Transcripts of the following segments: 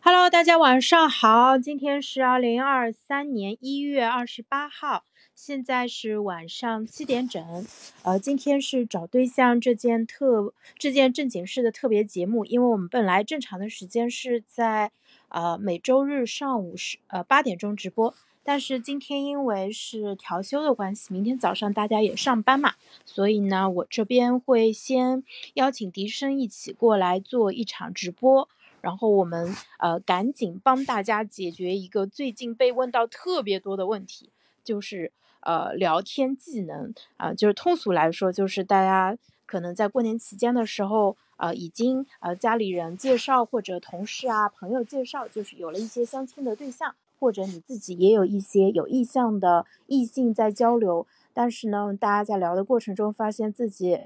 Hello，大家晚上好，今天是二零二三年一月二十八号，现在是晚上七点整。呃，今天是找对象这件特这件正经事的特别节目，因为我们本来正常的时间是在呃每周日上午十呃八点钟直播，但是今天因为是调休的关系，明天早上大家也上班嘛，所以呢，我这边会先邀请笛声一起过来做一场直播。然后我们呃赶紧帮大家解决一个最近被问到特别多的问题，就是呃聊天技能啊，就是通俗来说，就是大家可能在过年期间的时候，呃已经呃家里人介绍或者同事啊朋友介绍，就是有了一些相亲的对象，或者你自己也有一些有意向的异性在交流，但是呢，大家在聊的过程中发现自己。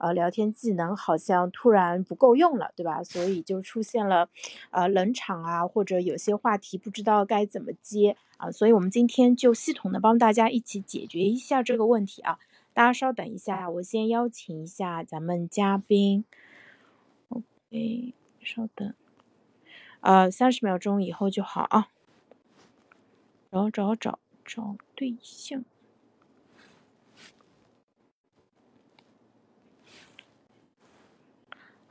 呃，聊天技能好像突然不够用了，对吧？所以就出现了，呃，冷场啊，或者有些话题不知道该怎么接啊。所以我们今天就系统的帮大家一起解决一下这个问题啊。大家稍等一下，我先邀请一下咱们嘉宾。OK，稍等，呃，三十秒钟以后就好啊。找找找找对象。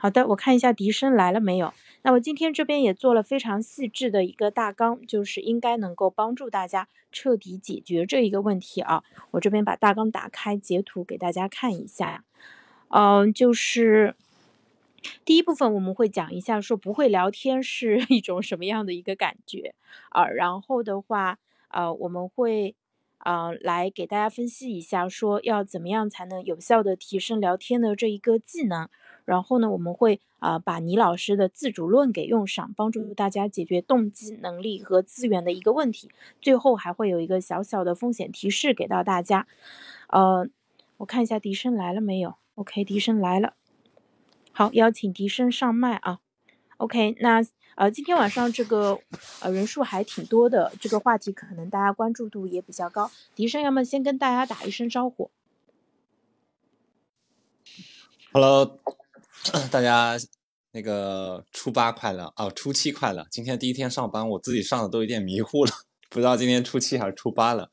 好的，我看一下笛声来了没有。那我今天这边也做了非常细致的一个大纲，就是应该能够帮助大家彻底解决这一个问题啊。我这边把大纲打开，截图给大家看一下。嗯，就是第一部分我们会讲一下，说不会聊天是 一种什么样的一个感觉啊。然后的话，呃，我们会啊来给大家分析一下，说要怎么样才能有效的提升聊天的这一个技能。然后呢，我们会啊把倪老师的自主论给用上，帮助大家解决动机、能力和资源的一个问题。最后还会有一个小小的风险提示给到大家。呃，我看一下笛声来了没有？OK，笛声来了。好，邀请笛声上麦啊。OK，那呃今天晚上这个呃人数还挺多的，这个话题可能大家关注度也比较高。笛声要么先跟大家打一声招呼。Hello。大家那个初八快乐哦，初七快乐！今天第一天上班，我自己上的都有点迷糊了，不知道今天初七还是初八了。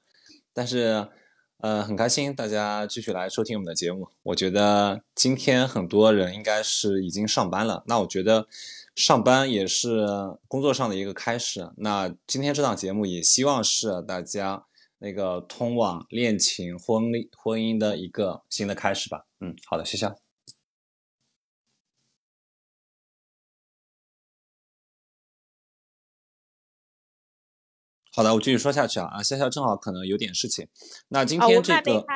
但是，呃，很开心大家继续来收听我们的节目。我觉得今天很多人应该是已经上班了，那我觉得上班也是工作上的一个开始。那今天这档节目也希望是大家那个通往恋情、婚礼、婚姻的一个新的开始吧。嗯，好的，谢谢。好的，我继续说下去啊啊，笑笑正好可能有点事情，那今天这个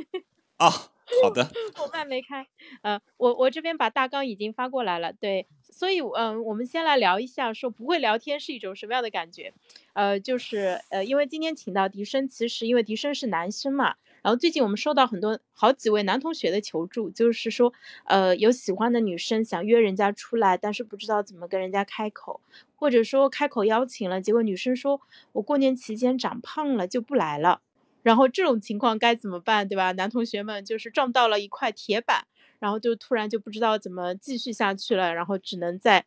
啊，好的，我麦没开，呃，我我这边把大纲已经发过来了，对，所以嗯，我们先来聊一下，说不会聊天是一种什么样的感觉，呃，就是呃，因为今天请到笛声，其实因为笛声是男生嘛。然后最近我们收到很多好几位男同学的求助，就是说，呃，有喜欢的女生想约人家出来，但是不知道怎么跟人家开口，或者说开口邀请了，结果女生说我过年期间长胖了就不来了。然后这种情况该怎么办，对吧？男同学们就是撞到了一块铁板，然后就突然就不知道怎么继续下去了，然后只能在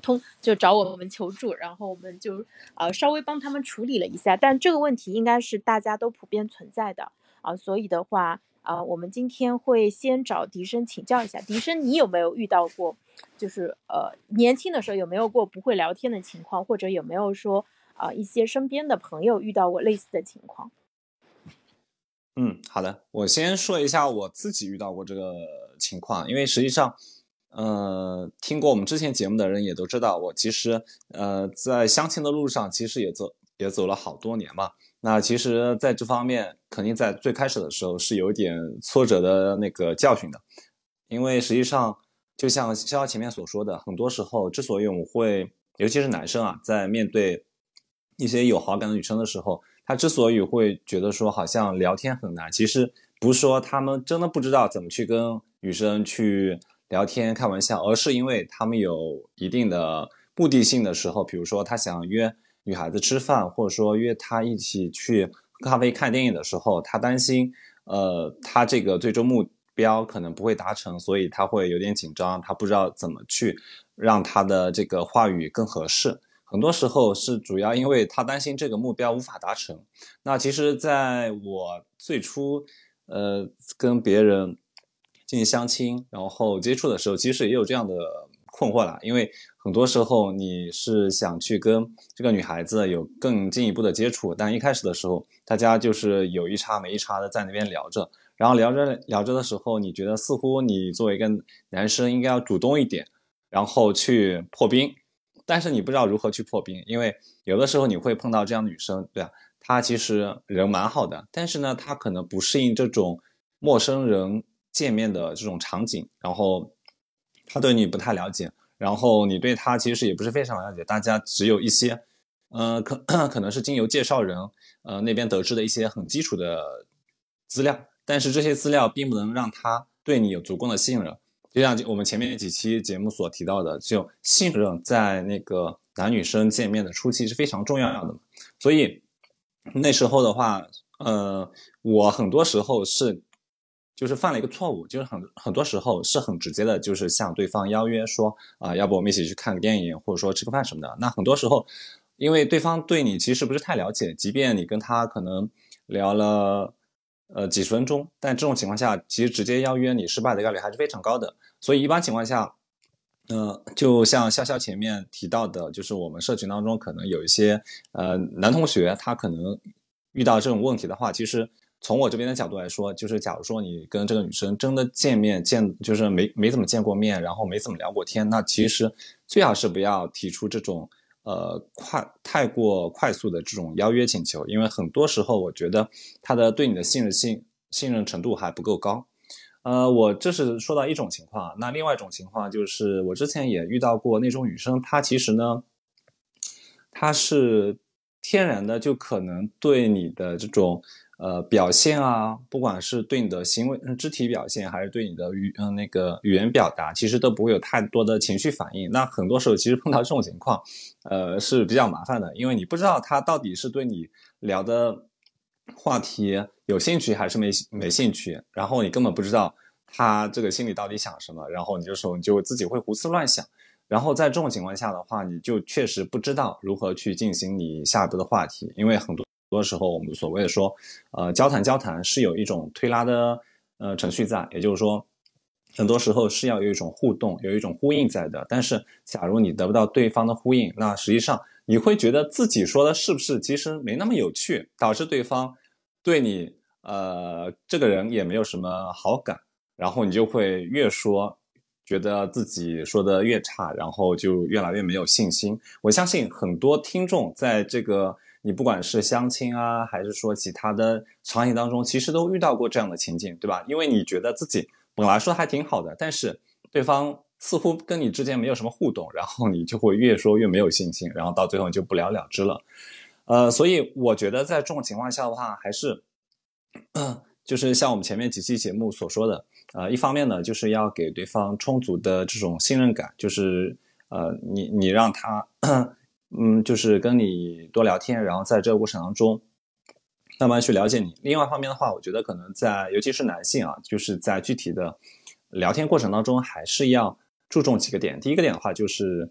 通就找我们求助，然后我们就呃稍微帮他们处理了一下，但这个问题应该是大家都普遍存在的。啊，所以的话，啊，我们今天会先找笛声请教一下，笛声，你有没有遇到过，就是呃，年轻的时候有没有过不会聊天的情况，或者有没有说啊，一些身边的朋友遇到过类似的情况？嗯，好的，我先说一下我自己遇到过这个情况，因为实际上，呃，听过我们之前节目的人也都知道，我其实呃，在相亲的路上其实也走也走了好多年嘛。那其实，在这方面，肯定在最开始的时候是有点挫折的那个教训的，因为实际上，就像肖肖前面所说的，很多时候，之所以我们会，尤其是男生啊，在面对一些有好感的女生的时候，他之所以会觉得说好像聊天很难，其实不是说他们真的不知道怎么去跟女生去聊天开玩笑，而是因为他们有一定的目的性的时候，比如说他想约。女孩子吃饭，或者说约她一起去喝咖啡、看电影的时候，他担心，呃，他这个最终目标可能不会达成，所以他会有点紧张，他不知道怎么去让他的这个话语更合适。很多时候是主要因为他担心这个目标无法达成。那其实，在我最初呃跟别人进行相亲，然后接触的时候，其实也有这样的困惑啦。因为很多时候你是想去跟这个女孩子有更进一步的接触，但一开始的时候，大家就是有一茬没一茬的在那边聊着。然后聊着聊着的时候，你觉得似乎你作为一个男生应该要主动一点，然后去破冰，但是你不知道如何去破冰，因为有的时候你会碰到这样的女生，对吧？她其实人蛮好的，但是呢，她可能不适应这种陌生人见面的这种场景，然后她对你不太了解，然后你对她其实也不是非常了解，大家只有一些，呃，可 可能是经由介绍人，呃，那边得知的一些很基础的资料。但是这些资料并不能让他对你有足够的信任，就像我们前面几期节目所提到的，就信任在那个男女生见面的初期是非常重要的。所以那时候的话，呃，我很多时候是就是犯了一个错误，就是很很多时候是很直接的，就是向对方邀约说啊，要不我们一起去看个电影，或者说吃个饭什么的。那很多时候，因为对方对你其实不是太了解，即便你跟他可能聊了。呃，几十分钟，但这种情况下，其实直接邀约你失败的概率还是非常高的。所以一般情况下，呃，就像潇潇前面提到的，就是我们社群当中可能有一些呃男同学，他可能遇到这种问题的话，其实从我这边的角度来说，就是假如说你跟这个女生真的见面见，就是没没怎么见过面，然后没怎么聊过天，那其实最好是不要提出这种。呃，快太过快速的这种邀约请求，因为很多时候我觉得他的对你的信任信信任程度还不够高。呃，我这是说到一种情况，那另外一种情况就是我之前也遇到过那种女生，她其实呢，她是天然的就可能对你的这种。呃，表现啊，不管是对你的行为、肢体表现，还是对你的语嗯那个语言表达，其实都不会有太多的情绪反应。那很多时候，其实碰到这种情况，呃，是比较麻烦的，因为你不知道他到底是对你聊的话题有兴趣还是没没兴趣，然后你根本不知道他这个心里到底想什么，然后你就说你就自己会胡思乱想，然后在这种情况下的话，你就确实不知道如何去进行你下一步的话题，因为很多。很多时候，我们所谓的说，呃，交谈交谈是有一种推拉的呃程序在，也就是说，很多时候是要有一种互动，有一种呼应在的。但是，假如你得不到对方的呼应，那实际上你会觉得自己说的是不是其实没那么有趣，导致对方对你呃这个人也没有什么好感，然后你就会越说觉得自己说的越差，然后就越来越没有信心。我相信很多听众在这个。你不管是相亲啊，还是说其他的场景当中，其实都遇到过这样的情景，对吧？因为你觉得自己本来说还挺好的，但是对方似乎跟你之间没有什么互动，然后你就会越说越没有信心，然后到最后就不了了之了。呃，所以我觉得在这种情况下的话，还是，就是像我们前面几期节目所说的，呃，一方面呢，就是要给对方充足的这种信任感，就是呃，你你让他。嗯，就是跟你多聊天，然后在这个过程当中，慢慢去了解你。另外一方面的话，我觉得可能在，尤其是男性啊，就是在具体的聊天过程当中，还是要注重几个点。第一个点的话，就是，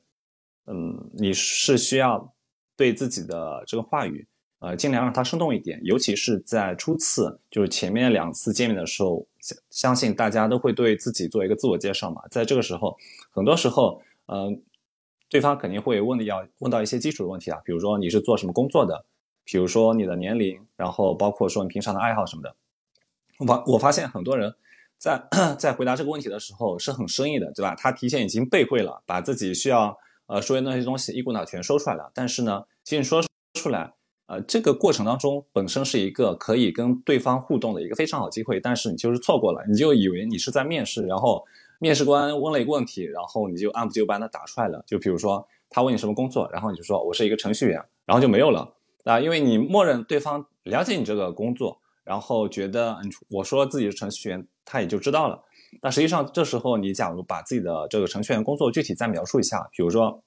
嗯，你是需要对自己的这个话语，呃，尽量让它生动一点。尤其是在初次，就是前面两次见面的时候，相相信大家都会对自己做一个自我介绍嘛。在这个时候，很多时候，嗯。对方肯定会问的要问到一些基础的问题啊，比如说你是做什么工作的，比如说你的年龄，然后包括说你平常的爱好什么的。我我发现很多人在 在回答这个问题的时候是很生硬的，对吧？他提前已经背会了，把自己需要呃说的那些东西一股脑全说出来了。但是呢，其实说出来，呃，这个过程当中本身是一个可以跟对方互动的一个非常好机会，但是你就是错过了，你就以为你是在面试，然后。面试官问了一个问题，然后你就按部就班的答出来了。就比如说他问你什么工作，然后你就说我是一个程序员，然后就没有了啊，因为你默认对方了解你这个工作，然后觉得我说自己是程序员，他也就知道了。那实际上这时候你假如把自己的这个程序员工作具体再描述一下，比如说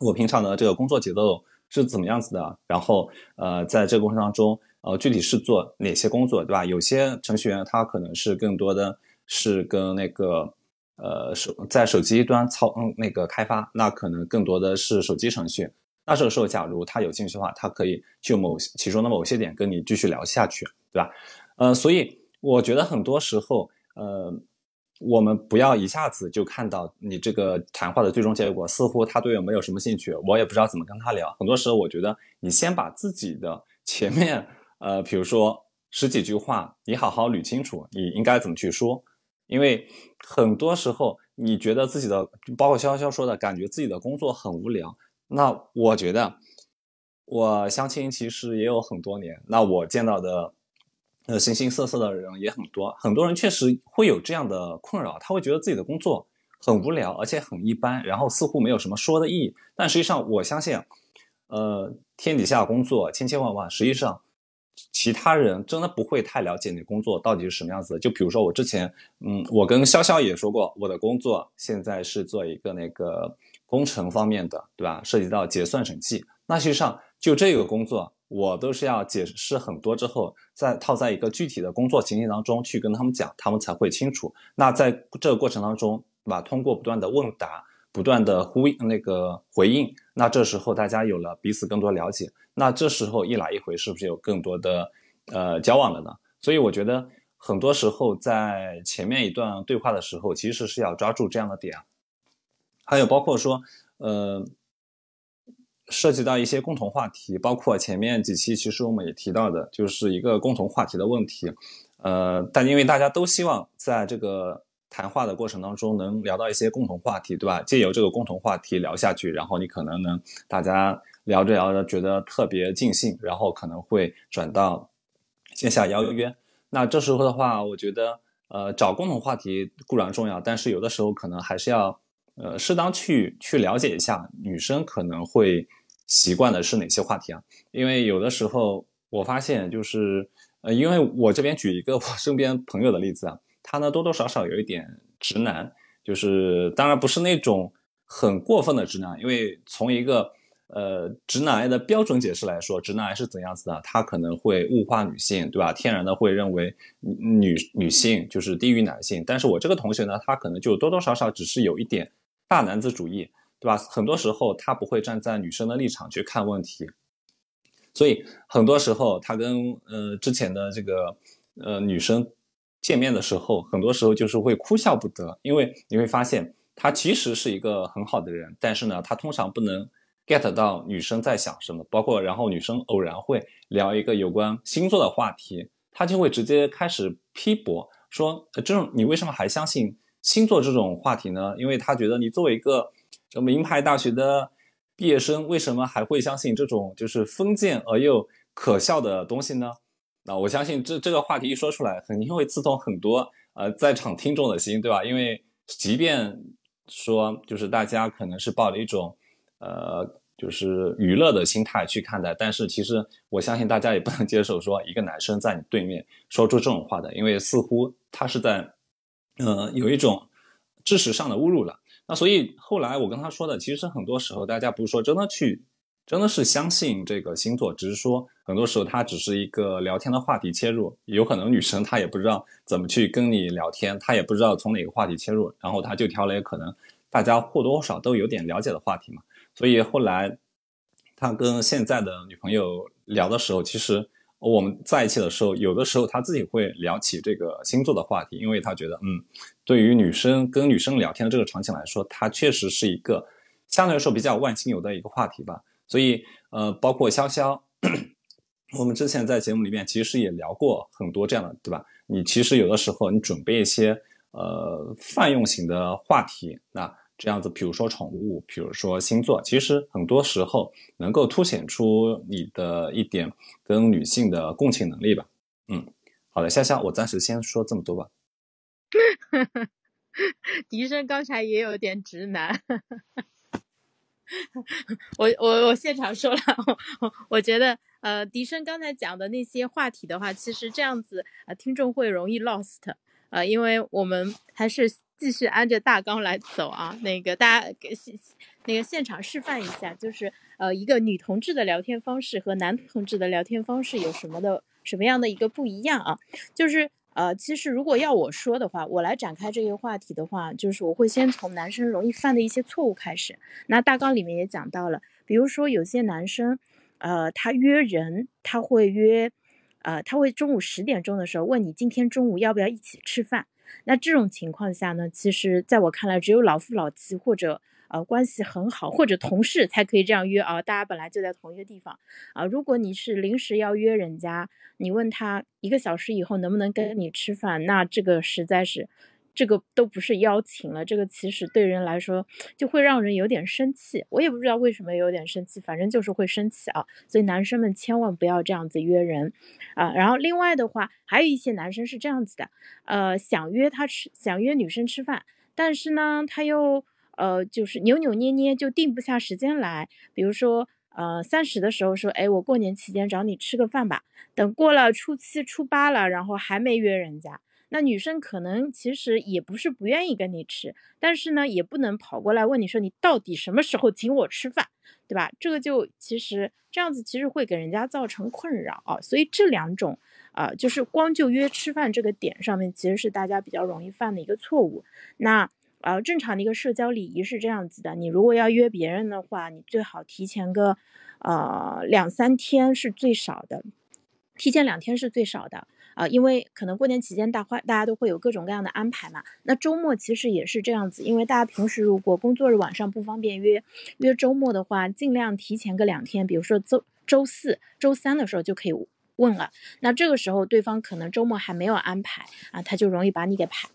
我平常的这个工作节奏是怎么样子的，然后呃在这个过程当中呃具体是做哪些工作，对吧？有些程序员他可能是更多的是跟那个。呃，手在手机端操嗯那个开发，那可能更多的是手机程序。那这个时候，假如他有兴趣的话，他可以就某其中的某些点跟你继续聊下去，对吧？呃，所以我觉得很多时候，呃，我们不要一下子就看到你这个谈话的最终结果，似乎他对我没有什么兴趣，我也不知道怎么跟他聊。很多时候，我觉得你先把自己的前面，呃，比如说十几句话，你好好捋清楚，你应该怎么去说。因为很多时候，你觉得自己的，包括潇潇说的感觉自己的工作很无聊。那我觉得，我相亲其实也有很多年，那我见到的，呃，形形色色的人也很多。很多人确实会有这样的困扰，他会觉得自己的工作很无聊，而且很一般，然后似乎没有什么说的意义。但实际上，我相信，呃，天底下工作千千万万，实际上，其他人真的不会太了解你工作到底是什么样子。就比如说我之前，嗯，我跟潇潇也说过，我的工作现在是做一个那个。工程方面的，对吧？涉及到结算审计，那实际上就这个工作，我都是要解释很多之后，再套在一个具体的工作情境当中去跟他们讲，他们才会清楚。那在这个过程当中，对吧？通过不断的问答，不断的呼那个回应，那这时候大家有了彼此更多了解，那这时候一来一回，是不是有更多的呃交往了呢？所以我觉得很多时候在前面一段对话的时候，其实是要抓住这样的点。还有包括说，呃，涉及到一些共同话题，包括前面几期其实我们也提到的，就是一个共同话题的问题。呃，但因为大家都希望在这个谈话的过程当中能聊到一些共同话题，对吧？借由这个共同话题聊下去，然后你可能能大家聊着聊着觉得特别尽兴，然后可能会转到线下邀约。那这时候的话，我觉得，呃，找共同话题固然重要，但是有的时候可能还是要。呃，适当去去了解一下女生可能会习惯的是哪些话题啊？因为有的时候我发现就是，呃，因为我这边举一个我身边朋友的例子啊，他呢多多少少有一点直男，就是当然不是那种很过分的直男，因为从一个呃直男癌的标准解释来说，直男癌是怎样子的？他可能会物化女性，对吧？天然的会认为女女性就是低于男性。但是我这个同学呢，他可能就多多少少只是有一点。大男子主义，对吧？很多时候他不会站在女生的立场去看问题，所以很多时候他跟呃之前的这个呃女生见面的时候，很多时候就是会哭笑不得，因为你会发现他其实是一个很好的人，但是呢，他通常不能 get 到女生在想什么，包括然后女生偶然会聊一个有关星座的话题，他就会直接开始批驳说，这种你为什么还相信？星座这种话题呢，因为他觉得你作为一个这名牌大学的毕业生，为什么还会相信这种就是封建而又可笑的东西呢？那我相信这这个话题一说出来，肯定会刺痛很多呃在场听众的心，对吧？因为即便说就是大家可能是抱着一种呃就是娱乐的心态去看待，但是其实我相信大家也不能接受说一个男生在你对面说出这种话的，因为似乎他是在。呃，有一种知识上的侮辱了。那所以后来我跟他说的，其实很多时候大家不是说真的去，真的是相信这个星座，只是说很多时候它只是一个聊天的话题切入。有可能女生她也不知道怎么去跟你聊天，她也不知道从哪个话题切入，然后她就挑了一个可能大家或多或少都有点了解的话题嘛。所以后来他跟现在的女朋友聊的时候，其实。我们在一起的时候，有的时候他自己会聊起这个星座的话题，因为他觉得，嗯，对于女生跟女生聊天的这个场景来说，它确实是一个相对来说比较万金油的一个话题吧。所以，呃，包括潇潇，我们之前在节目里面其实也聊过很多这样的，对吧？你其实有的时候你准备一些呃泛用型的话题，那。这样子，比如说宠物，比如说星座，其实很多时候能够凸显出你的一点跟女性的共情能力吧。嗯，好的，潇潇，我暂时先说这么多吧。笛声刚才也有点直男，我我我现场说了，我我觉得呃，笛声刚才讲的那些话题的话，其实这样子呃，听众会容易 lost 呃，因为我们还是。继续按着大纲来走啊，那个大家给现那个现场示范一下，就是呃一个女同志的聊天方式和男同志的聊天方式有什么的什么样的一个不一样啊？就是呃其实如果要我说的话，我来展开这个话题的话，就是我会先从男生容易犯的一些错误开始。那大纲里面也讲到了，比如说有些男生，呃，他约人，他会约，呃，他会中午十点钟的时候问你今天中午要不要一起吃饭。那这种情况下呢，其实在我看来，只有老夫老妻或者呃关系很好或者同事才可以这样约啊。大家本来就在同一个地方啊。如果你是临时要约人家，你问他一个小时以后能不能跟你吃饭，那这个实在是。这个都不是邀请了，这个其实对人来说就会让人有点生气。我也不知道为什么有点生气，反正就是会生气啊。所以男生们千万不要这样子约人啊。然后另外的话，还有一些男生是这样子的，呃，想约他吃，想约女生吃饭，但是呢，他又呃就是扭扭捏捏，就定不下时间来。比如说，呃，三十的时候说，哎，我过年期间找你吃个饭吧。等过了初七、初八了，然后还没约人家。那女生可能其实也不是不愿意跟你吃，但是呢，也不能跑过来问你说你到底什么时候请我吃饭，对吧？这个就其实这样子其实会给人家造成困扰啊。所以这两种啊，就是光就约吃饭这个点上面，其实是大家比较容易犯的一个错误。那呃，正常的一个社交礼仪是这样子的：你如果要约别人的话，你最好提前个呃两三天是最少的，提前两天是最少的。啊，因为可能过年期间大花大家都会有各种各样的安排嘛。那周末其实也是这样子，因为大家平时如果工作日晚上不方便约，约周末的话，尽量提前个两天，比如说周周四周三的时候就可以问了。那这个时候对方可能周末还没有安排啊，他就容易把你给排，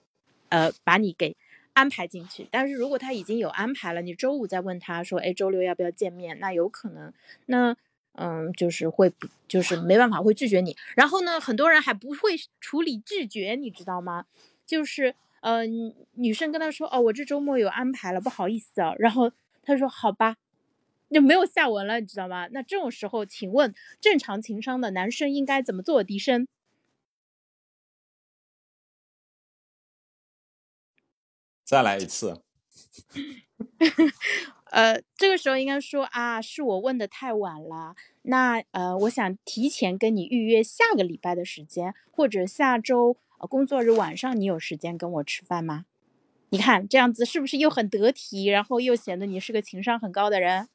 呃，把你给安排进去。但是如果他已经有安排了，你周五再问他说，哎，周六要不要见面？那有可能那。嗯，就是会，就是没办法会拒绝你。然后呢，很多人还不会处理拒绝，你知道吗？就是，呃，女生跟他说，哦，我这周末有安排了，不好意思啊。然后他说，好吧，就没有下文了，你知道吗？那这种时候，请问正常情商的男生应该怎么做？笛声，再来一次。呃，这个时候应该说啊，是我问的太晚了。那呃，我想提前跟你预约下个礼拜的时间，或者下周呃工作日晚上，你有时间跟我吃饭吗？你看这样子是不是又很得体，然后又显得你是个情商很高的人？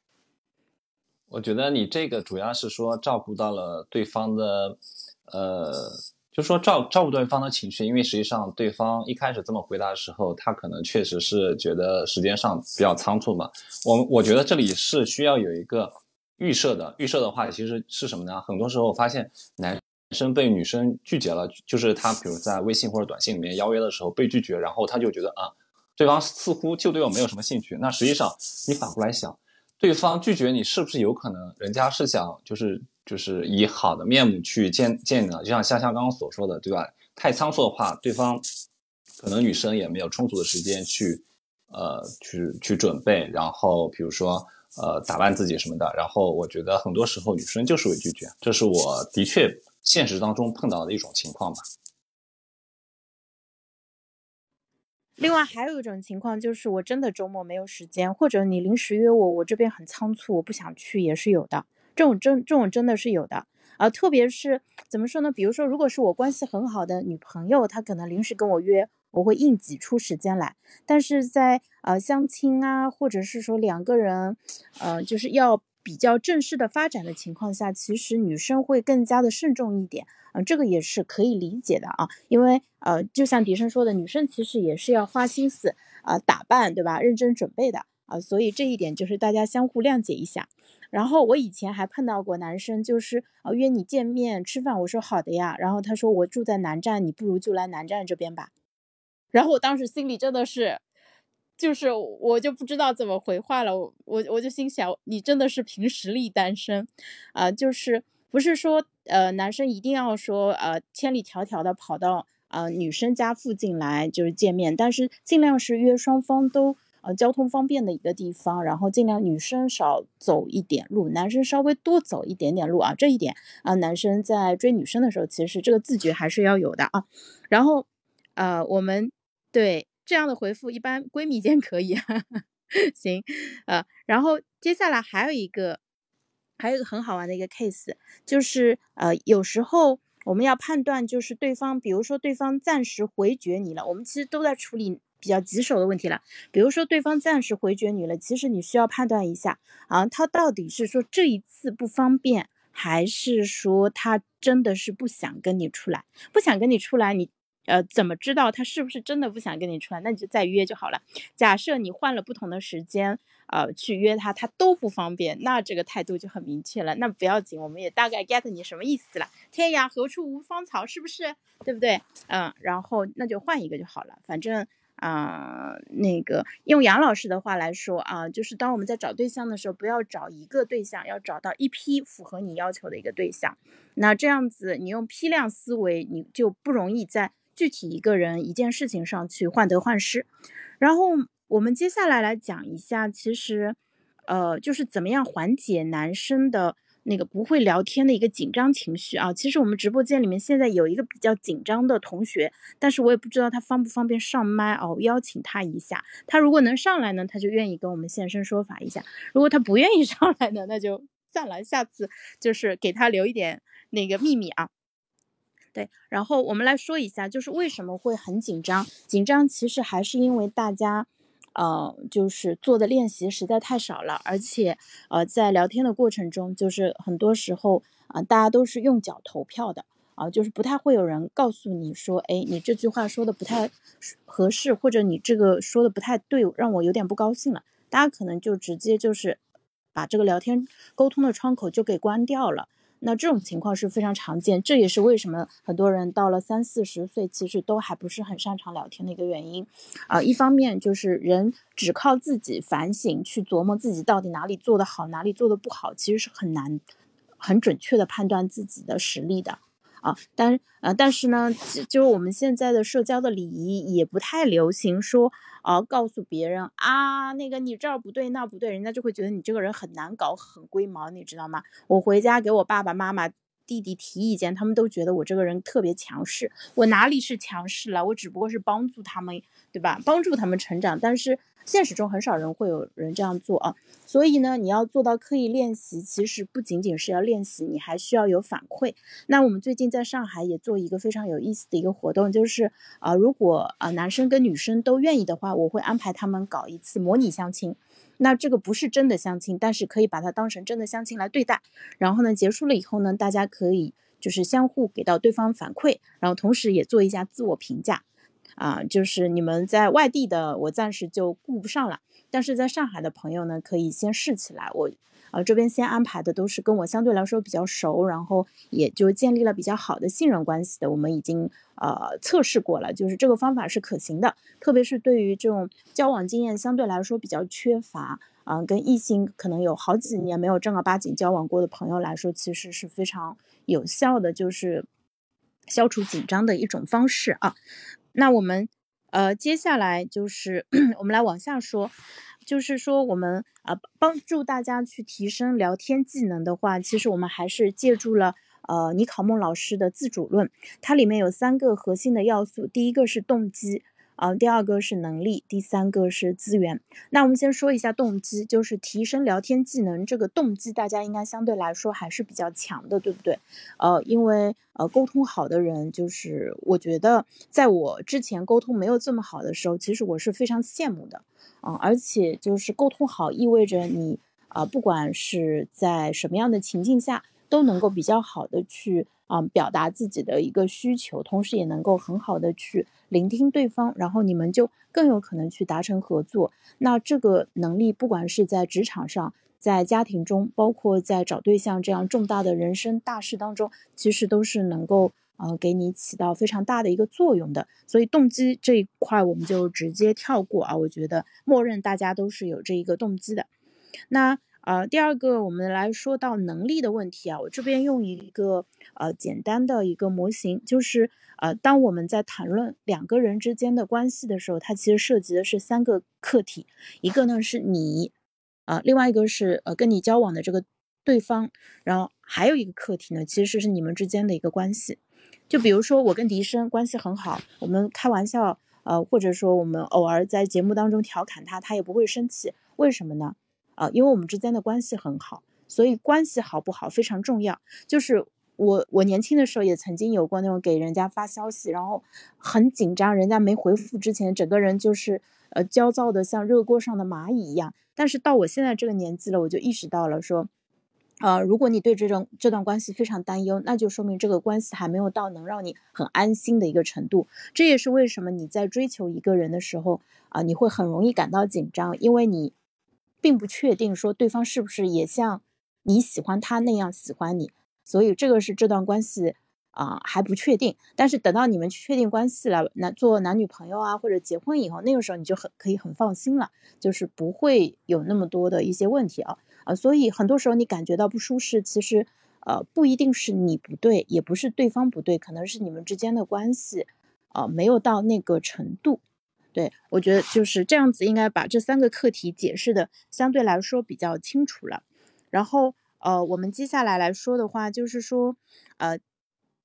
我觉得你这个主要是说照顾到了对方的，呃。就说照照顾对方的情绪，因为实际上对方一开始这么回答的时候，他可能确实是觉得时间上比较仓促嘛。我我觉得这里是需要有一个预设的，预设的话其实是什么呢？很多时候发现男生被女生拒绝了，就是他比如在微信或者短信里面邀约的时候被拒绝，然后他就觉得啊，对方似乎就对我没有什么兴趣。那实际上你反过来想，对方拒绝你是不是有可能人家是想就是。就是以好的面目去见见你的，就像香香刚刚所说的，对吧？太仓促的话，对方可能女生也没有充足的时间去，呃，去去准备，然后比如说呃打扮自己什么的，然后我觉得很多时候女生就是会拒绝，这是我的确现实当中碰到的一种情况吧。另外还有一种情况就是我真的周末没有时间，或者你临时约我，我这边很仓促，我不想去，也是有的。这种真这种真的是有的啊，特别是怎么说呢？比如说，如果是我关系很好的女朋友，她可能临时跟我约，我会硬挤出时间来。但是在呃相亲啊，或者是说两个人，呃就是要比较正式的发展的情况下，其实女生会更加的慎重一点啊，这个也是可以理解的啊，因为呃就像迪生说的，女生其实也是要花心思啊打扮，对吧？认真准备的啊，所以这一点就是大家相互谅解一下。然后我以前还碰到过男生，就是呃约你见面吃饭，我说好的呀。然后他说我住在南站，你不如就来南站这边吧。然后我当时心里真的是，就是我就不知道怎么回话了。我我就心想，你真的是凭实力单身啊，就是不是说呃男生一定要说呃千里迢迢的跑到呃女生家附近来就是见面，但是尽量是约双方都。呃，交通方便的一个地方，然后尽量女生少走一点路，男生稍微多走一点点路啊。这一点啊，男生在追女生的时候，其实这个自觉还是要有的啊。然后，呃，我们对这样的回复，一般闺蜜间可以，行，呃，然后接下来还有一个，还有一个很好玩的一个 case，就是呃，有时候我们要判断，就是对方，比如说对方暂时回绝你了，我们其实都在处理。比较棘手的问题了。比如说对方暂时回绝你了，其实你需要判断一下啊，他到底是说这一次不方便，还是说他真的是不想跟你出来？不想跟你出来，你。呃，怎么知道他是不是真的不想跟你出来？那你就再约就好了。假设你换了不同的时间，呃，去约他，他都不方便，那这个态度就很明确了。那不要紧，我们也大概 get 你什么意思了。天涯何处无芳草，是不是？对不对？嗯，然后那就换一个就好了。反正啊，那个用杨老师的话来说啊，就是当我们在找对象的时候，不要找一个对象，要找到一批符合你要求的一个对象。那这样子，你用批量思维，你就不容易在。具体一个人一件事情上去患得患失，然后我们接下来来讲一下，其实，呃，就是怎么样缓解男生的那个不会聊天的一个紧张情绪啊。其实我们直播间里面现在有一个比较紧张的同学，但是我也不知道他方不方便上麦哦，邀请他一下。他如果能上来呢，他就愿意跟我们现身说法一下；如果他不愿意上来呢，那就算了，下次就是给他留一点那个秘密啊。对，然后我们来说一下，就是为什么会很紧张？紧张其实还是因为大家，呃，就是做的练习实在太少了，而且，呃，在聊天的过程中，就是很多时候啊，大家都是用脚投票的啊，就是不太会有人告诉你说，哎，你这句话说的不太合适，或者你这个说的不太对，让我有点不高兴了。大家可能就直接就是把这个聊天沟通的窗口就给关掉了。那这种情况是非常常见，这也是为什么很多人到了三四十岁，其实都还不是很擅长聊天的一个原因。啊，一方面就是人只靠自己反省去琢磨自己到底哪里做得好，哪里做得不好，其实是很难很准确的判断自己的实力的。啊，但呃，但是呢，就我们现在的社交的礼仪也不太流行说，啊，告诉别人啊，那个你这儿不对那不对，人家就会觉得你这个人很难搞，很龟毛，你知道吗？我回家给我爸爸妈妈、弟弟提意见，他们都觉得我这个人特别强势，我哪里是强势了？我只不过是帮助他们，对吧？帮助他们成长，但是。现实中很少人会有人这样做啊，所以呢，你要做到刻意练习，其实不仅仅是要练习，你还需要有反馈。那我们最近在上海也做一个非常有意思的一个活动，就是啊，如果啊男生跟女生都愿意的话，我会安排他们搞一次模拟相亲。那这个不是真的相亲，但是可以把它当成真的相亲来对待。然后呢，结束了以后呢，大家可以就是相互给到对方反馈，然后同时也做一下自我评价。啊，就是你们在外地的，我暂时就顾不上了。但是在上海的朋友呢，可以先试起来。我，呃，这边先安排的都是跟我相对来说比较熟，然后也就建立了比较好的信任关系的。我们已经呃测试过了，就是这个方法是可行的。特别是对于这种交往经验相对来说比较缺乏，啊，跟异性可能有好几年没有正儿八经交往过的朋友来说，其实是非常有效的，就是消除紧张的一种方式啊。那我们，呃，接下来就是 我们来往下说，就是说我们啊，帮助大家去提升聊天技能的话，其实我们还是借助了呃尼考孟老师的自主论，它里面有三个核心的要素，第一个是动机。啊，第二个是能力，第三个是资源。那我们先说一下动机，就是提升聊天技能。这个动机大家应该相对来说还是比较强的，对不对？呃，因为呃沟通好的人，就是我觉得在我之前沟通没有这么好的时候，其实我是非常羡慕的。嗯，而且就是沟通好意味着你啊，不管是在什么样的情境下，都能够比较好的去。啊，表达自己的一个需求，同时也能够很好的去聆听对方，然后你们就更有可能去达成合作。那这个能力，不管是在职场上，在家庭中，包括在找对象这样重大的人生大事当中，其实都是能够呃给你起到非常大的一个作用的。所以动机这一块我们就直接跳过啊，我觉得默认大家都是有这一个动机的。那。呃，第二个，我们来说到能力的问题啊，我这边用一个呃简单的一个模型，就是呃，当我们在谈论两个人之间的关系的时候，它其实涉及的是三个课题，一个呢是你，啊，另外一个是呃跟你交往的这个对方，然后还有一个课题呢，其实是你们之间的一个关系。就比如说我跟笛声关系很好，我们开玩笑，呃，或者说我们偶尔在节目当中调侃他，他也不会生气，为什么呢？啊，因为我们之间的关系很好，所以关系好不好非常重要。就是我我年轻的时候也曾经有过那种给人家发消息，然后很紧张，人家没回复之前，整个人就是呃焦躁的像热锅上的蚂蚁一样。但是到我现在这个年纪了，我就意识到了说，呃，如果你对这种这段关系非常担忧，那就说明这个关系还没有到能让你很安心的一个程度。这也是为什么你在追求一个人的时候啊，你会很容易感到紧张，因为你并不确定说对方是不是也像你喜欢他那样喜欢你。所以这个是这段关系啊还不确定，但是等到你们确定关系了，男做男女朋友啊或者结婚以后，那个时候你就很可以很放心了，就是不会有那么多的一些问题啊啊，所以很多时候你感觉到不舒适，其实呃不一定是你不对，也不是对方不对，可能是你们之间的关系啊没有到那个程度。对我觉得就是这样子，应该把这三个课题解释的相对来说比较清楚了，然后。呃，我们接下来来说的话，就是说，呃，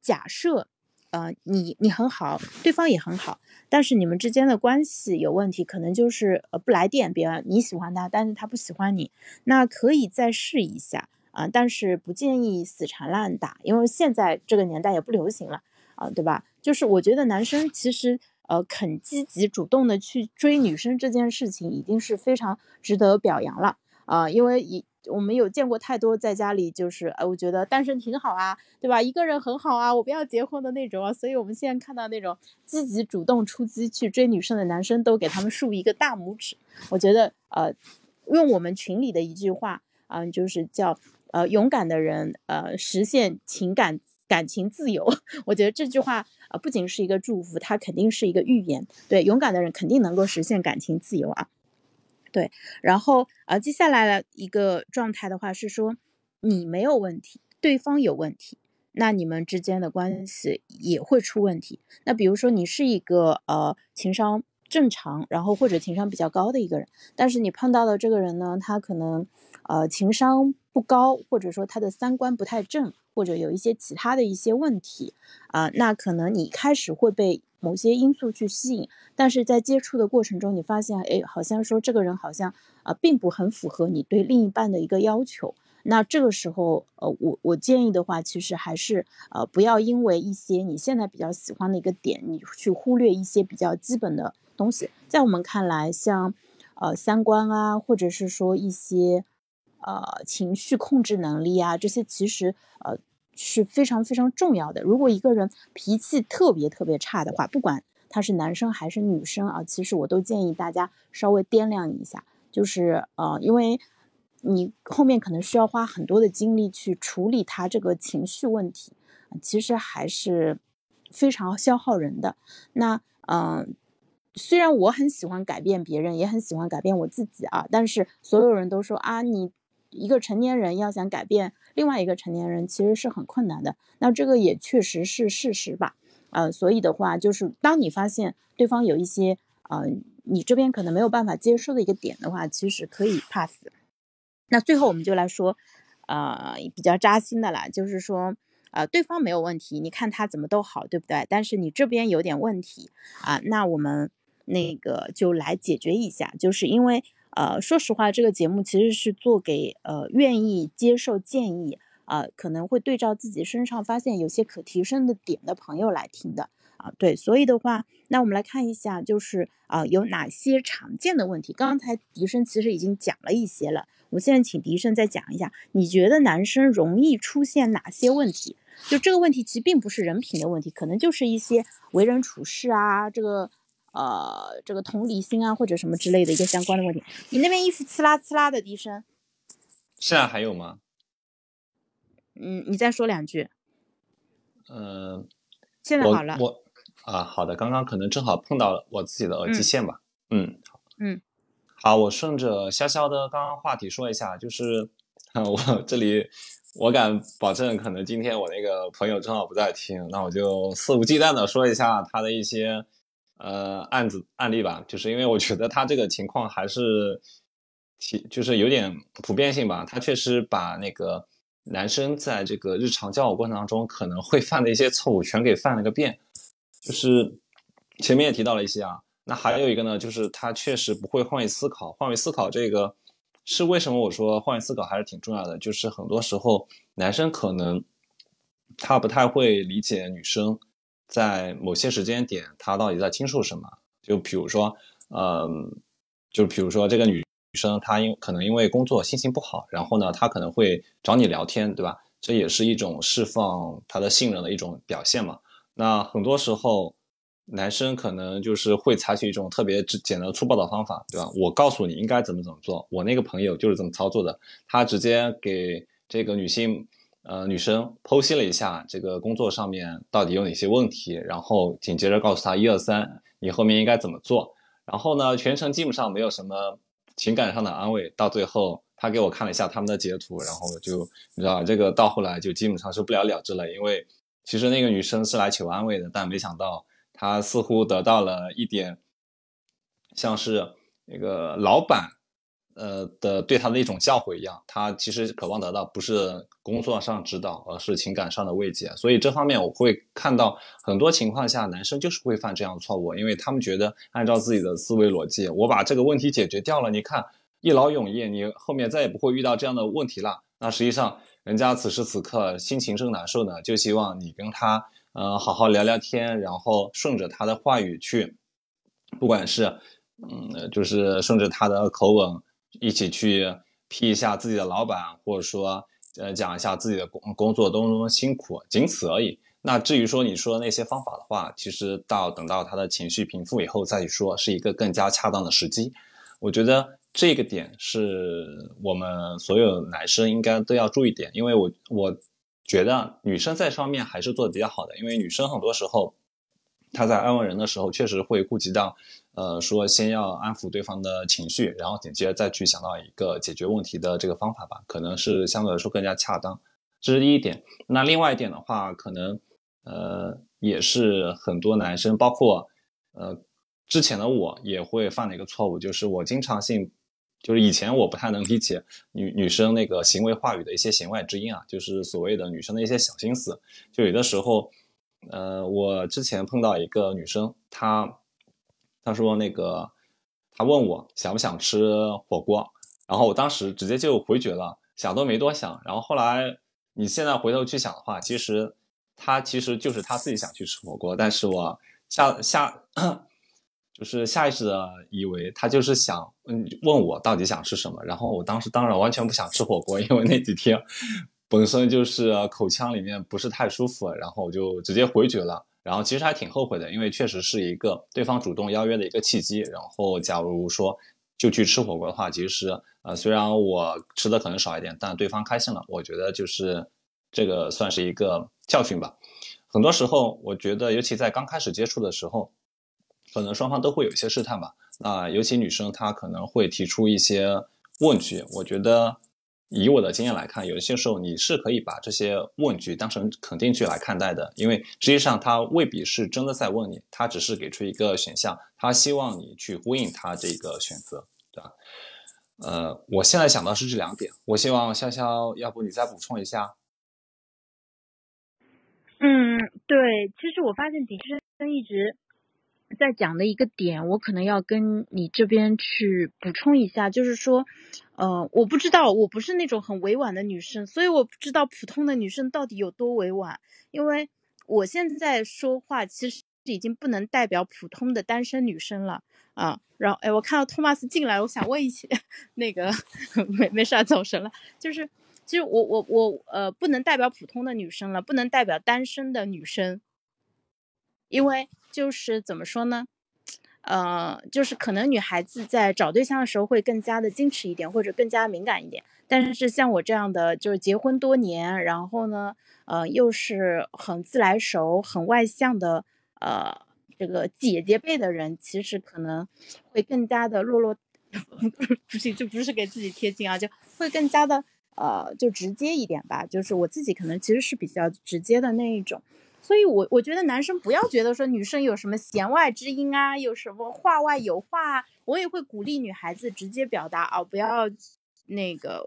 假设，呃，你你很好，对方也很好，但是你们之间的关系有问题，可能就是呃不来电，别人你喜欢他，但是他不喜欢你，那可以再试一下啊，但是不建议死缠烂打，因为现在这个年代也不流行了啊，对吧？就是我觉得男生其实呃肯积极主动的去追女生这件事情，已经是非常值得表扬了啊，因为以。我们有见过太多在家里就是，哎，我觉得单身挺好啊，对吧？一个人很好啊，我不要结婚的那种啊。所以我们现在看到那种积极主动出击去追女生的男生，都给他们竖一个大拇指。我觉得，呃，用我们群里的一句话啊，就是叫，呃，勇敢的人，呃，实现情感感情自由。我觉得这句话啊，不仅是一个祝福，它肯定是一个预言。对，勇敢的人肯定能够实现感情自由啊。对，然后呃，接下来的一个状态的话是说，你没有问题，对方有问题，那你们之间的关系也会出问题。那比如说你是一个呃情商正常，然后或者情商比较高的一个人，但是你碰到的这个人呢，他可能呃情商不高，或者说他的三观不太正，或者有一些其他的一些问题啊，那可能你开始会被。某些因素去吸引，但是在接触的过程中，你发现，哎，好像说这个人好像啊，并不很符合你对另一半的一个要求。那这个时候，呃，我我建议的话，其实还是呃，不要因为一些你现在比较喜欢的一个点，你去忽略一些比较基本的东西。在我们看来，像呃三观啊，或者是说一些呃情绪控制能力啊，这些其实呃。是非常非常重要的。如果一个人脾气特别特别差的话，不管他是男生还是女生啊，其实我都建议大家稍微掂量一下。就是呃，因为你后面可能需要花很多的精力去处理他这个情绪问题，其实还是非常消耗人的。那嗯，虽然我很喜欢改变别人，也很喜欢改变我自己啊，但是所有人都说啊，你一个成年人要想改变。另外一个成年人其实是很困难的，那这个也确实是事实吧，呃，所以的话就是当你发现对方有一些呃你这边可能没有办法接受的一个点的话，其实可以 pass。那最后我们就来说，呃，比较扎心的啦，就是说，呃，对方没有问题，你看他怎么都好，对不对？但是你这边有点问题啊，那我们那个就来解决一下，就是因为。呃，说实话，这个节目其实是做给呃愿意接受建议啊，可能会对照自己身上发现有些可提升的点的朋友来听的啊。对，所以的话，那我们来看一下，就是啊有哪些常见的问题。刚才笛声其实已经讲了一些了，我现在请笛声再讲一下，你觉得男生容易出现哪些问题？就这个问题其实并不是人品的问题，可能就是一些为人处事啊，这个。呃，这个同理心啊，或者什么之类的一个相关的问题。你那边衣服呲啦呲啦的低声，现在还有吗？嗯，你再说两句。嗯，现在好了。我啊，好的，刚刚可能正好碰到了我自己的耳机线吧。嗯，好。嗯，好，我顺着潇潇的刚刚话题说一下，就是我这里，我敢保证，可能今天我那个朋友正好不在听，那我就肆无忌惮的说一下他的一些。呃，案子案例吧，就是因为我觉得他这个情况还是，其就是有点普遍性吧。他确实把那个男生在这个日常交往过程当中可能会犯的一些错误全给犯了个遍。就是前面也提到了一些啊，那还有一个呢，就是他确实不会换位思考。换位思考这个是为什么我说换位思考还是挺重要的？就是很多时候男生可能他不太会理解女生在某些时间点他到底在倾诉什么。就比如说，嗯，就比如说这个女生她因可能因为工作心情不好，然后呢，她可能会找你聊天，对吧？这也是一种释放她的信任的一种表现嘛。那很多时候。男生可能就是会采取一种特别简单粗暴的方法，对吧？我告诉你应该怎么怎么做。我那个朋友就是这么操作的，他直接给这个女性，呃，女生剖析了一下这个工作上面到底有哪些问题，然后紧接着告诉她一二三，你后面应该怎么做。然后呢，全程基本上没有什么情感上的安慰。到最后，他给我看了一下他们的截图，然后就你知道，这个到后来就基本上是不了了之了。因为其实那个女生是来求安慰的，但没想到。他似乎得到了一点，像是那个老板，呃的对他的一种教诲一样。他其实渴望得到不是工作上指导，而是情感上的慰藉。所以这方面我会看到很多情况下，男生就是会犯这样的错误，因为他们觉得按照自己的思维逻辑，我把这个问题解决掉了，你看一劳永逸，你后面再也不会遇到这样的问题了。那实际上，人家此时此刻心情正难受呢，就希望你跟他。嗯，好好聊聊天，然后顺着他的话语去，不管是，嗯，就是顺着他的口吻一起去批一下自己的老板，或者说，呃，讲一下自己的工工作多么辛苦，仅此而已。那至于说你说的那些方法的话，其实到等到他的情绪平复以后再去说，是一个更加恰当的时机。我觉得这个点是我们所有男生应该都要注意点，因为我我。觉得女生在上面还是做的比较好的，因为女生很多时候，她在安慰人的时候，确实会顾及到，呃，说先要安抚对方的情绪，然后紧接着再去想到一个解决问题的这个方法吧，可能是相对来说更加恰当。这是第一点。那另外一点的话，可能，呃，也是很多男生，包括，呃，之前的我也会犯的一个错误，就是我经常性。就是以前我不太能理解女女生那个行为话语的一些弦外之音啊，就是所谓的女生的一些小心思。就有的时候，呃，我之前碰到一个女生，她他说那个他问我想不想吃火锅，然后我当时直接就回绝了，想都没多想。然后后来你现在回头去想的话，其实他其实就是他自己想去吃火锅，但是我下下。就是下意识的以为他就是想嗯问我到底想吃什么，然后我当时当然完全不想吃火锅，因为那几天本身就是口腔里面不是太舒服，然后我就直接回绝了。然后其实还挺后悔的，因为确实是一个对方主动邀约的一个契机。然后假如说就去吃火锅的话，其实呃虽然我吃的可能少一点，但对方开心了，我觉得就是这个算是一个教训吧。很多时候我觉得，尤其在刚开始接触的时候。可能双方都会有一些试探吧，那尤其女生她可能会提出一些问句，我觉得以我的经验来看，有些时候你是可以把这些问句当成肯定句来看待的，因为实际上他未必是真的在问你，他只是给出一个选项，他希望你去呼应他这个选择，对吧？呃，我现在想到是这两点，我希望潇潇，要不你再补充一下？嗯，对，其实我发现鼎生一直。在讲的一个点，我可能要跟你这边去补充一下，就是说，呃，我不知道，我不是那种很委婉的女生，所以我不知道普通的女生到底有多委婉。因为我现在说话其实已经不能代表普通的单身女生了啊。然后，哎，我看到托马斯进来，我想问一下 那个 没没事，走神了。就是，其实我我我呃，不能代表普通的女生了，不能代表单身的女生，因为。就是怎么说呢？呃，就是可能女孩子在找对象的时候会更加的矜持一点，或者更加敏感一点。但是像我这样的，就是结婚多年，然后呢，呃，又是很自来熟、很外向的，呃，这个姐姐辈的人，其实可能会更加的落落，不是，就不是给自己贴金啊，就会更加的呃，就直接一点吧。就是我自己可能其实是比较直接的那一种。所以，我我觉得男生不要觉得说女生有什么弦外之音啊，有什么话外有话啊，我也会鼓励女孩子直接表达啊，不要那个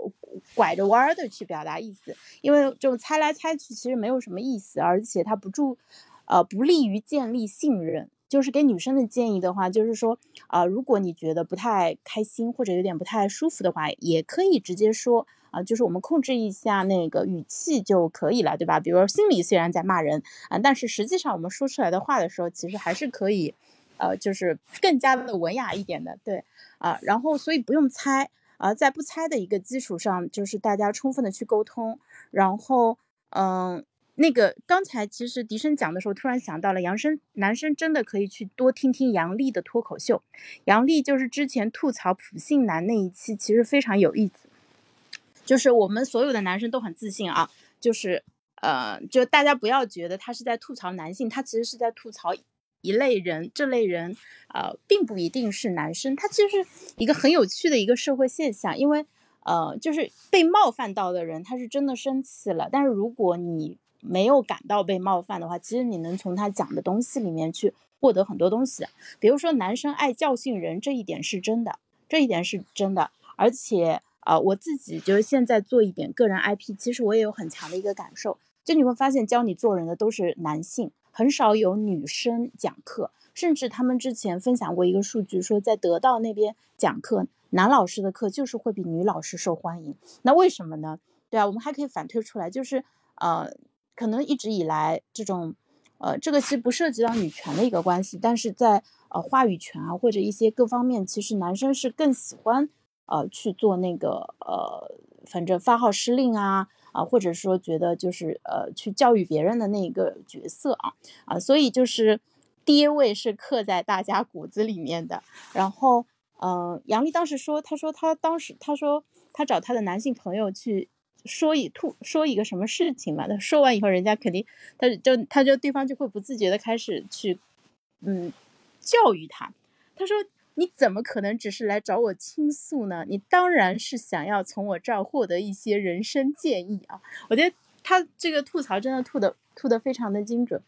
拐着弯儿的去表达意思，因为这种猜来猜去其实没有什么意思，而且它不助，呃，不利于建立信任。就是给女生的建议的话，就是说啊，如果你觉得不太开心或者有点不太舒服的话，也可以直接说啊，就是我们控制一下那个语气就可以了，对吧？比如说心里虽然在骂人啊，但是实际上我们说出来的话的时候，其实还是可以，呃，就是更加的文雅一点的，对啊。然后所以不用猜啊，在不猜的一个基础上，就是大家充分的去沟通，然后嗯。那个刚才其实笛声讲的时候，突然想到了，杨生男生真的可以去多听听杨丽的脱口秀。杨丽就是之前吐槽普信男那一期，其实非常有意思。就是我们所有的男生都很自信啊，就是呃，就大家不要觉得他是在吐槽男性，他其实是在吐槽一类人，这类人呃，并不一定是男生，他其实是一个很有趣的一个社会现象，因为呃，就是被冒犯到的人，他是真的生气了，但是如果你没有感到被冒犯的话，其实你能从他讲的东西里面去获得很多东西。比如说，男生爱教训人这一点是真的，这一点是真的。而且啊，我自己就是现在做一点个人 IP，其实我也有很强的一个感受，就你会发现教你做人的都是男性，很少有女生讲课。甚至他们之前分享过一个数据，说在得到那边讲课，男老师的课就是会比女老师受欢迎。那为什么呢？对啊，我们还可以反推出来，就是呃。可能一直以来这种，呃，这个其实不涉及到女权的一个关系，但是在呃话语权啊或者一些各方面，其实男生是更喜欢呃去做那个呃，反正发号施令啊啊，或者说觉得就是呃去教育别人的那一个角色啊啊，所以就是爹味是刻在大家骨子里面的。然后嗯，杨丽当时说，她说她当时她说她找她的男性朋友去。说一吐说一个什么事情嘛？他说完以后，人家肯定，他就他就对方就会不自觉的开始去，嗯，教育他。他说：“你怎么可能只是来找我倾诉呢？你当然是想要从我这儿获得一些人生建议啊！”我觉得他这个吐槽真的吐的吐的非常的精准。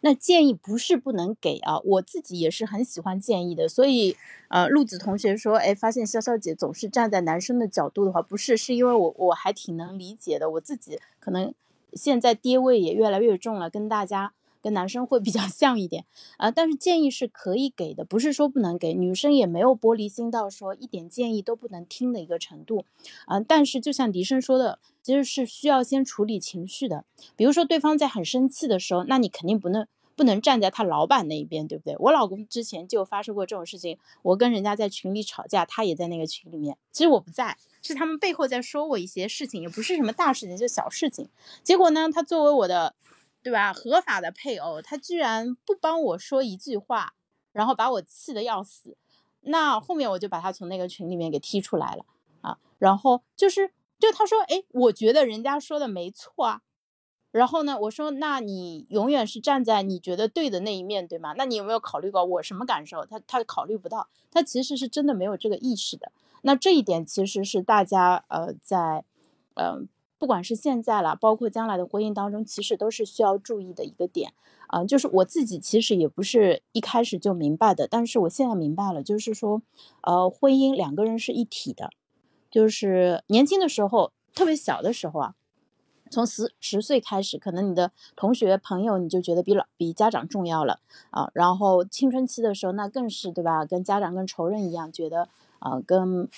那建议不是不能给啊，我自己也是很喜欢建议的。所以，呃，陆子同学说，哎，发现潇潇姐总是站在男生的角度的话，不是，是因为我我还挺能理解的。我自己可能现在爹味也越来越重了，跟大家。跟男生会比较 像一点啊，但是建议是可以给的，不是说不能给。女生也没有玻璃心到说一点建议都不能听的一个程度啊。但是就像笛声说的，其实是需要先处理情绪的。比如说对方在很生气的时候，那你肯定不能不能站在他老板那一边，对不对？我老公之前就发生过这种事情，我跟人家在群里吵架，他也在那个群里面，其实我不在，是他们背后在说我一些事情，也不是什么大事情，就小事情。结果呢，他作为我的。对吧？合法的配偶，他居然不帮我说一句话，然后把我气得要死。那后面我就把他从那个群里面给踢出来了啊。然后就是，就他说，哎，我觉得人家说的没错啊。然后呢，我说，那你永远是站在你觉得对的那一面，对吗？那你有没有考虑过我什么感受？他他考虑不到，他其实是真的没有这个意识的。那这一点其实是大家呃在嗯。不管是现在了，包括将来的婚姻当中，其实都是需要注意的一个点啊。就是我自己其实也不是一开始就明白的，但是我现在明白了，就是说，呃，婚姻两个人是一体的。就是年轻的时候，特别小的时候啊，从十十岁开始，可能你的同学朋友你就觉得比老比家长重要了啊。然后青春期的时候，那更是对吧？跟家长跟仇人一样，觉得啊，跟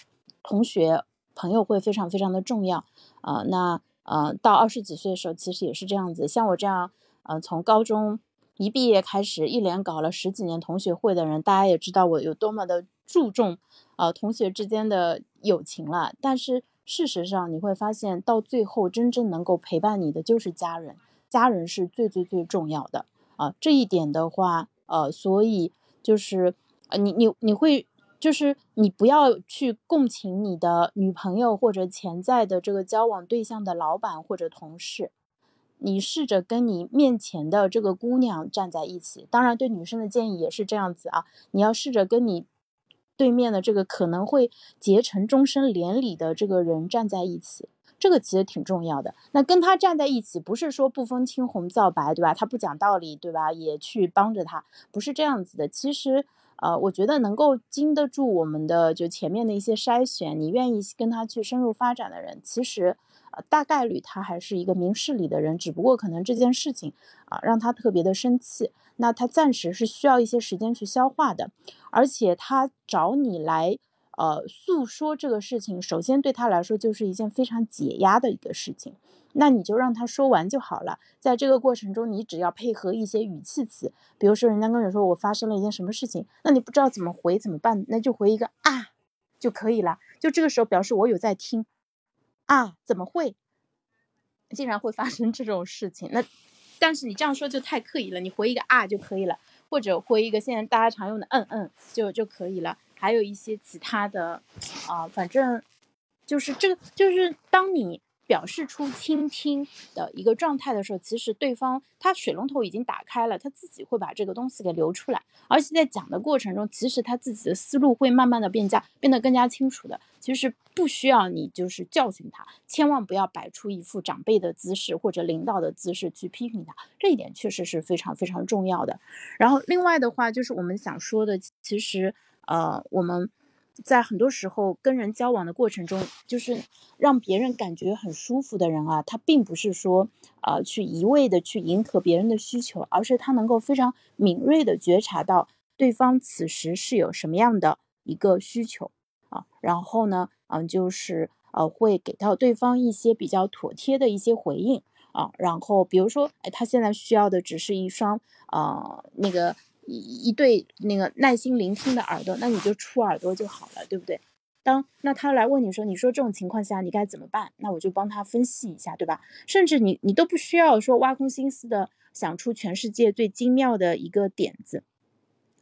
同学。朋友会非常非常的重要啊，那呃到二十几岁的时候，其实也是这样子。像我这样，呃从高中一毕业开始，一连搞了十几年同学会的人，大家也知道我有多么的注重啊同学之间的友情了。但是事实上，你会发现到最后，真正能够陪伴你的就是家人，家人是最最最重要的啊。这一点的话，呃，所以就是呃你你你会。就是你不要去共情你的女朋友或者潜在的这个交往对象的老板或者同事，你试着跟你面前的这个姑娘站在一起。当然，对女生的建议也是这样子啊，你要试着跟你对面的这个可能会结成终身连理的这个人站在一起，这个其实挺重要的。那跟他站在一起，不是说不分青红皂白，对吧？他不讲道理，对吧？也去帮着他，不是这样子的。其实。呃，我觉得能够经得住我们的就前面的一些筛选，你愿意跟他去深入发展的人，其实呃，大概率他还是一个明事理的人，只不过可能这件事情啊让他特别的生气，那他暂时是需要一些时间去消化的，而且他找你来呃诉说这个事情，首先对他来说就是一件非常解压的一个事情，那你就让他说完就好了，在这个过程中，你只要配合一些语气词，比如说人家跟你说我发生了一件什么事情，那你不知道怎么回怎么办，那就回一个啊就可以了，就这个时候表示我有在听。啊，怎么会？竟然会发生这种事情？那，但是你这样说就太刻意了。你回一个啊就可以了，或者回一个现在大家常用的嗯嗯就就可以了。还有一些其他的，啊，反正就是这个，就是当你。表示出倾听的一个状态的时候，其实对方他水龙头已经打开了，他自己会把这个东西给流出来，而且在讲的过程中，其实他自己的思路会慢慢的变加变得更加清楚的。其实不需要你就是教训他，千万不要摆出一副长辈的姿势或者领导的姿势去批评他，这一点确实是非常非常重要的。然后另外的话就是我们想说的，其实呃我们。在很多时候跟人交往的过程中，就是让别人感觉很舒服的人啊，他并不是说呃去一味的去迎合别人的需求，而是他能够非常敏锐的觉察到对方此时是有什么样的一个需求啊，然后呢，嗯，就是呃会给到对方一些比较妥帖的一些回应啊，然后比如说，哎，他现在需要的只是一双呃那个。一一对那个耐心聆听的耳朵，那你就出耳朵就好了，对不对？当那他来问你说，你说这种情况下你该怎么办？那我就帮他分析一下，对吧？甚至你你都不需要说挖空心思的想出全世界最精妙的一个点子，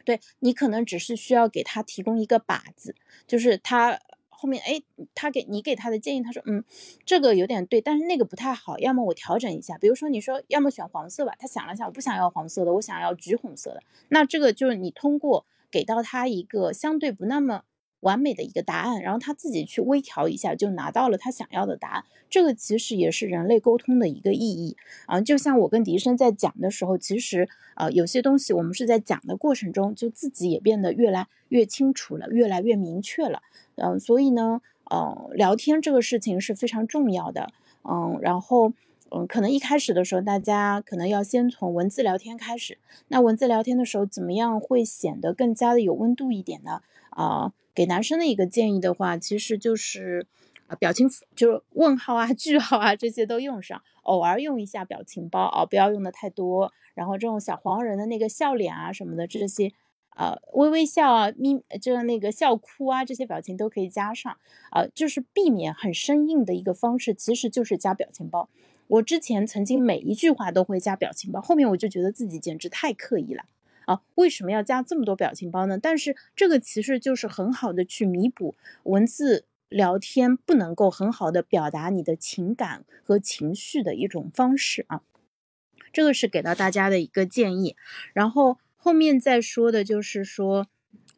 对你可能只是需要给他提供一个靶子，就是他。后面哎，他给你给他的建议，他说嗯，这个有点对，但是那个不太好，要么我调整一下。比如说你说要么选黄色吧，他想了想，我不想要黄色的，我想要橘红色的。那这个就是你通过给到他一个相对不那么完美的一个答案，然后他自己去微调一下，就拿到了他想要的答案。这个其实也是人类沟通的一个意义啊。就像我跟笛声在讲的时候，其实啊有些东西我们是在讲的过程中，就自己也变得越来越清楚了，越来越明确了。嗯，所以呢，嗯，聊天这个事情是非常重要的，嗯，然后，嗯，可能一开始的时候，大家可能要先从文字聊天开始。那文字聊天的时候，怎么样会显得更加的有温度一点呢？啊，给男生的一个建议的话，其实就是，表情，就是问号啊、句号啊这些都用上，偶尔用一下表情包啊，不要用的太多。然后这种小黄人的那个笑脸啊什么的这些。呃，微微笑啊，咪，就是那个笑哭啊，这些表情都可以加上。呃，就是避免很生硬的一个方式，其实就是加表情包。我之前曾经每一句话都会加表情包，后面我就觉得自己简直太刻意了啊！为什么要加这么多表情包呢？但是这个其实就是很好的去弥补文字聊天不能够很好的表达你的情感和情绪的一种方式啊。这个是给到大家的一个建议，然后。后面再说的就是说，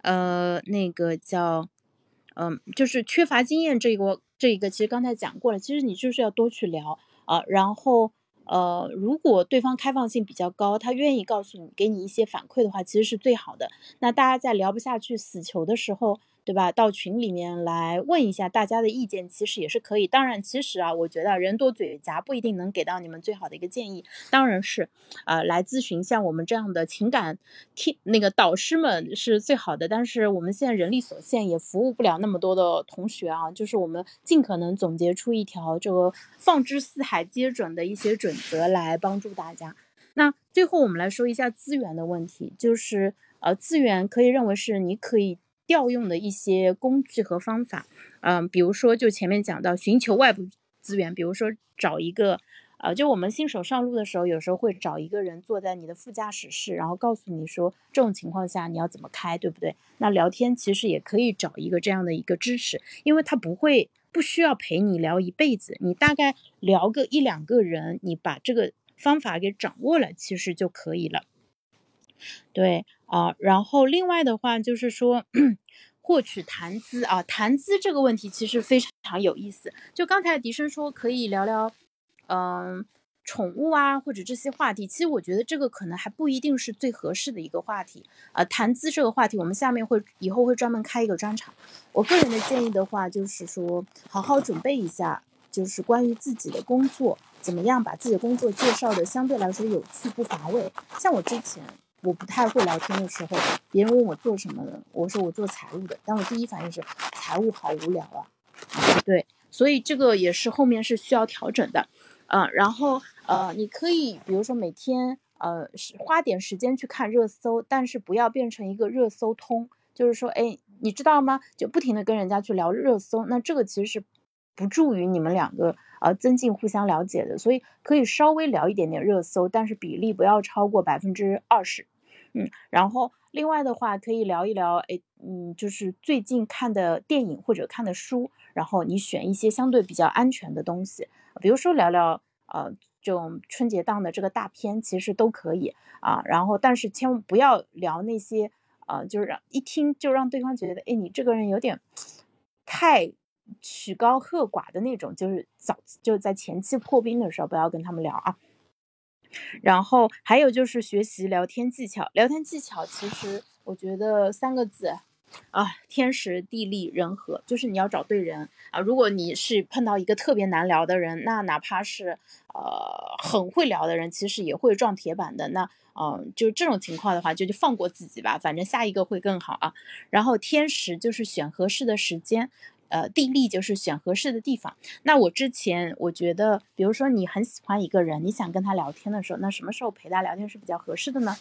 呃，那个叫，嗯，就是缺乏经验这个这一个，其实刚才讲过了。其实你就是要多去聊啊，然后呃，如果对方开放性比较高，他愿意告诉你，给你一些反馈的话，其实是最好的。那大家在聊不下去、死球的时候。对吧？到群里面来问一下大家的意见，其实也是可以。当然，其实啊，我觉得人多嘴杂不一定能给到你们最好的一个建议。当然是，呃，来咨询像我们这样的情感听那个导师们是最好的。但是我们现在人力所限，也服务不了那么多的同学啊。就是我们尽可能总结出一条这个放之四海皆准的一些准则来帮助大家。那最后我们来说一下资源的问题，就是呃，资源可以认为是你可以。调用的一些工具和方法，嗯，比如说就前面讲到寻求外部资源，比如说找一个，呃，就我们新手上路的时候，有时候会找一个人坐在你的副驾驶室，然后告诉你说这种情况下你要怎么开，对不对？那聊天其实也可以找一个这样的一个支持，因为他不会不需要陪你聊一辈子，你大概聊个一两个人，你把这个方法给掌握了，其实就可以了。对啊，然后另外的话就是说，获取谈资啊，谈资这个问题其实非常有意思。就刚才笛声说可以聊聊，嗯，宠物啊或者这些话题，其实我觉得这个可能还不一定是最合适的一个话题啊。谈资这个话题，我们下面会以后会专门开一个专场。我个人的建议的话，就是说好好准备一下。就是关于自己的工作，怎么样把自己的工作介绍的相对来说有趣不乏味。像我之前我不太会聊天的时候，别人问我做什么的，我说我做财务的，但我第一反应是财务好无聊啊，对，所以这个也是后面是需要调整的，嗯，然后呃，你可以比如说每天呃花点时间去看热搜，但是不要变成一个热搜通，就是说，哎，你知道吗？就不停的跟人家去聊热搜，那这个其实是。不助于你们两个呃增进互相了解的，所以可以稍微聊一点点热搜，但是比例不要超过百分之二十，嗯，然后另外的话可以聊一聊，哎，嗯，就是最近看的电影或者看的书，然后你选一些相对比较安全的东西，比如说聊聊呃这种春节档的这个大片，其实都可以啊，然后但是千万不要聊那些啊，就是让一听就让对方觉得，哎，你这个人有点太。曲高和寡的那种，就是早就在前期破冰的时候不要跟他们聊啊。然后还有就是学习聊天技巧，聊天技巧其实我觉得三个字啊，天时地利人和，就是你要找对人啊。如果你是碰到一个特别难聊的人，那哪怕是呃很会聊的人，其实也会撞铁板的。那嗯，就这种情况的话，就就放过自己吧，反正下一个会更好啊。然后天时就是选合适的时间。呃，地利就是选合适的地方。那我之前我觉得，比如说你很喜欢一个人，你想跟他聊天的时候，那什么时候陪他聊天是比较合适的呢？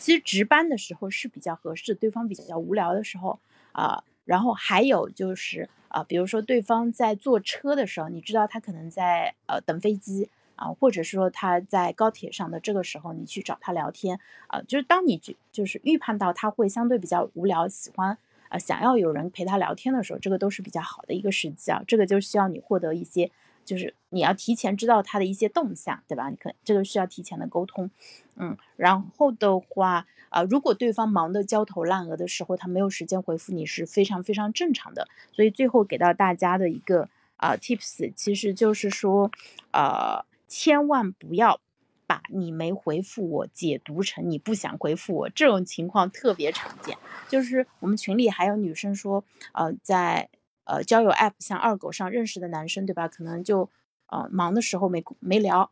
其实值班的时候是比较合适，对方比较无聊的时候啊。然后还有就是啊，比如说对方在坐车的时候，你知道他可能在呃等飞机啊，或者说他在高铁上的这个时候，你去找他聊天啊，就是当你就就是预判到他会相对比较无聊，喜欢。啊，想要有人陪他聊天的时候，这个都是比较好的一个时机啊。这个就需要你获得一些，就是你要提前知道他的一些动向，对吧？你可这个需要提前的沟通，嗯。然后的话，啊，如果对方忙得焦头烂额的时候，他没有时间回复你是非常非常正常的。所以最后给到大家的一个啊 tips，其实就是说，呃，千万不要。把你没回复我解读成你不想回复我，这种情况特别常见。就是我们群里还有女生说，呃，在呃交友 app 像二狗上认识的男生，对吧？可能就呃忙的时候没没聊，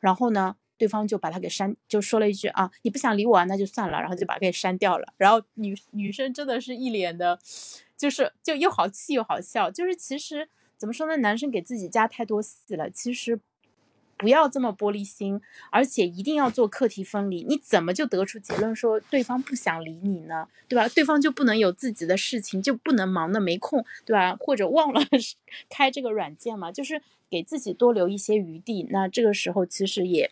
然后呢，对方就把他给删，就说了一句啊，你不想理我啊，那就算了，然后就把他给删掉了。然后女女生真的是一脸的，就是就又好气又好笑。就是其实怎么说呢，男生给自己加太多戏了，其实。不要这么玻璃心，而且一定要做课题分离。你怎么就得出结论说对方不想理你呢？对吧？对方就不能有自己的事情，就不能忙的没空，对吧？或者忘了 开这个软件嘛？就是给自己多留一些余地。那这个时候其实也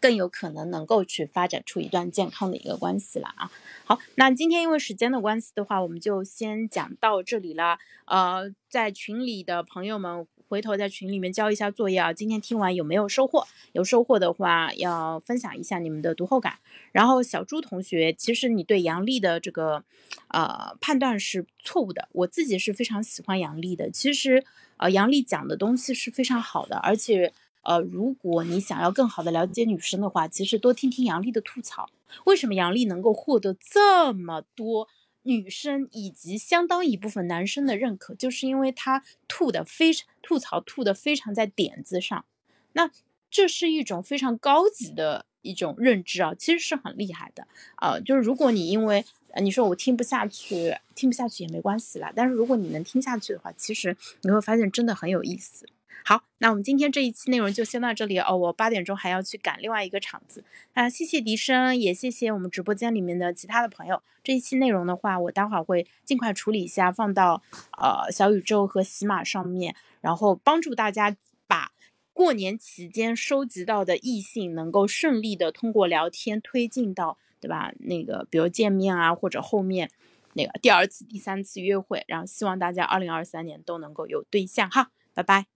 更有可能能够去发展出一段健康的一个关系了啊。好，那今天因为时间的关系的话，我们就先讲到这里了。呃，在群里的朋友们。回头在群里面交一下作业啊！今天听完有没有收获？有收获的话，要分享一下你们的读后感。然后小朱同学，其实你对杨笠的这个呃判断是错误的。我自己是非常喜欢杨笠的。其实呃杨笠讲的东西是非常好的，而且呃如果你想要更好的了解女生的话，其实多听听杨笠的吐槽。为什么杨笠能够获得这么多？女生以及相当一部分男生的认可，就是因为他吐的非常吐槽吐的非常在点子上，那这是一种非常高级的一种认知啊，其实是很厉害的啊。就是如果你因为你说我听不下去，听不下去也没关系啦，但是如果你能听下去的话，其实你会发现真的很有意思。好，那我们今天这一期内容就先到这里哦。我八点钟还要去赶另外一个场子那。谢谢笛声，也谢谢我们直播间里面的其他的朋友。这一期内容的话，我待会儿会尽快处理一下，放到呃小宇宙和喜马上面，然后帮助大家把过年期间收集到的异性能够顺利的通过聊天推进到对吧？那个比如见面啊，或者后面那个第二次、第三次约会，然后希望大家二零二三年都能够有对象哈。拜拜。